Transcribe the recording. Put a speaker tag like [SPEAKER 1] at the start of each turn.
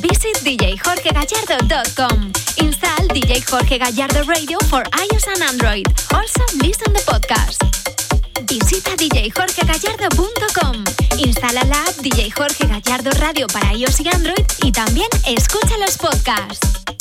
[SPEAKER 1] visit djjorgegallardo.com. Install DJ Jorge Gallardo Radio for iOS and Android. Also listen the podcast. Visita djjorgegallardo.com. Instala la app DJ Jorge Gallardo Radio para iOS y Android y también escucha los podcasts.